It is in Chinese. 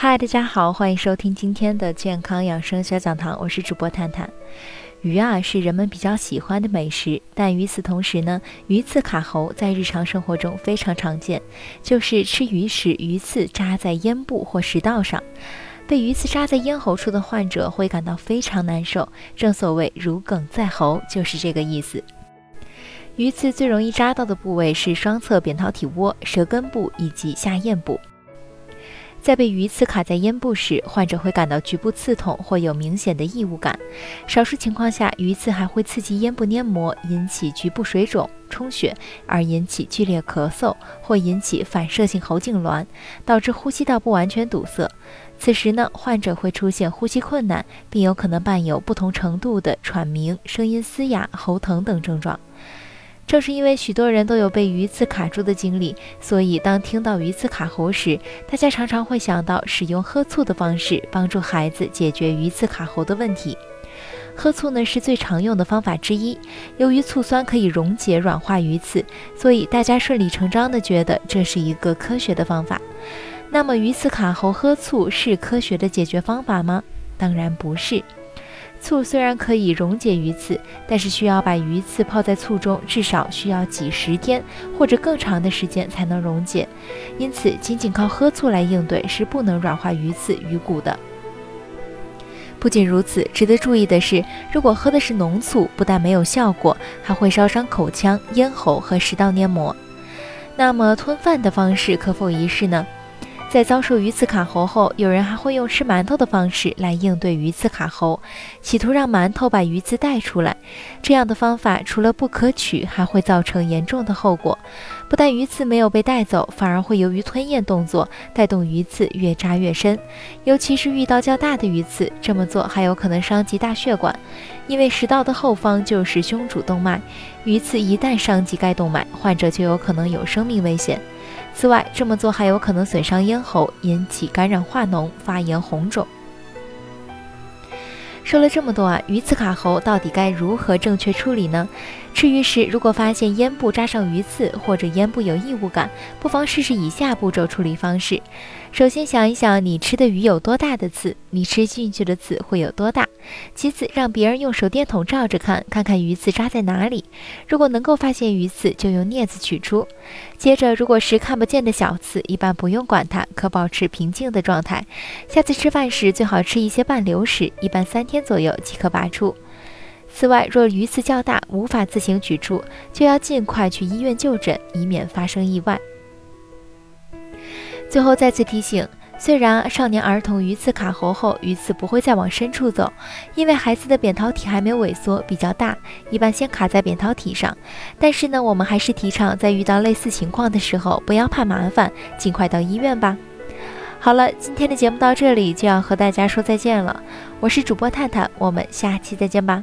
嗨，大家好，欢迎收听今天的健康养生小讲堂，我是主播探探。鱼啊是人们比较喜欢的美食，但与此同时呢，鱼刺卡喉在日常生活中非常常见，就是吃鱼时鱼刺扎在咽部或食道上。被鱼刺扎在咽喉处的患者会感到非常难受，正所谓如鲠在喉，就是这个意思。鱼刺最容易扎到的部位是双侧扁桃体窝、舌根部以及下咽部。在被鱼刺卡在咽部时，患者会感到局部刺痛或有明显的异物感。少数情况下，鱼刺还会刺激咽部黏膜，引起局部水肿、充血，而引起剧烈咳嗽，或引起反射性喉痉挛，导致呼吸道不完全堵塞。此时呢，患者会出现呼吸困难，并有可能伴有不同程度的喘鸣、声音嘶哑、喉疼等症状。正是因为许多人都有被鱼刺卡住的经历，所以当听到鱼刺卡喉时，大家常常会想到使用喝醋的方式帮助孩子解决鱼刺卡喉的问题。喝醋呢是最常用的方法之一，由于醋酸可以溶解软化鱼刺，所以大家顺理成章地觉得这是一个科学的方法。那么鱼刺卡喉喝醋是科学的解决方法吗？当然不是。醋虽然可以溶解鱼刺，但是需要把鱼刺泡在醋中，至少需要几十天或者更长的时间才能溶解。因此，仅仅靠喝醋来应对是不能软化鱼刺鱼骨的。不仅如此，值得注意的是，如果喝的是浓醋，不但没有效果，还会烧伤口腔、咽喉和食道黏膜。那么，吞饭的方式可否一试呢？在遭受鱼刺卡喉后，有人还会用吃馒头的方式来应对鱼刺卡喉，企图让馒头把鱼刺带出来。这样的方法除了不可取，还会造成严重的后果。不但鱼刺没有被带走，反而会由于吞咽动作带动鱼刺越扎越深。尤其是遇到较大的鱼刺，这么做还有可能伤及大血管，因为食道的后方就是胸主动脉，鱼刺一旦伤及该动脉，患者就有可能有生命危险。此外，这么做还有可能损伤咽喉，引起感染化脓、发炎红肿。说了这么多啊，鱼刺卡喉到底该如何正确处理呢？吃鱼时，如果发现咽部扎上鱼刺或者咽部有异物感，不妨试试以下步骤处理方式。首先想一想，你吃的鱼有多大的刺，你吃进去的刺会有多大？其次，让别人用手电筒照着看，看看鱼刺扎在哪里。如果能够发现鱼刺，就用镊子取出。接着，如果是看不见的小刺，一般不用管它，可保持平静的状态。下次吃饭时，最好吃一些半流食，一般三天左右即可拔出。此外，若鱼刺较大，无法自行取出，就要尽快去医院就诊，以免发生意外。最后再次提醒：虽然少年儿童鱼刺卡喉后，鱼刺不会再往深处走，因为孩子的扁桃体还没有萎缩，比较大，一般先卡在扁桃体上。但是呢，我们还是提倡在遇到类似情况的时候，不要怕麻烦，尽快到医院吧。好了，今天的节目到这里就要和大家说再见了。我是主播探探，我们下期再见吧。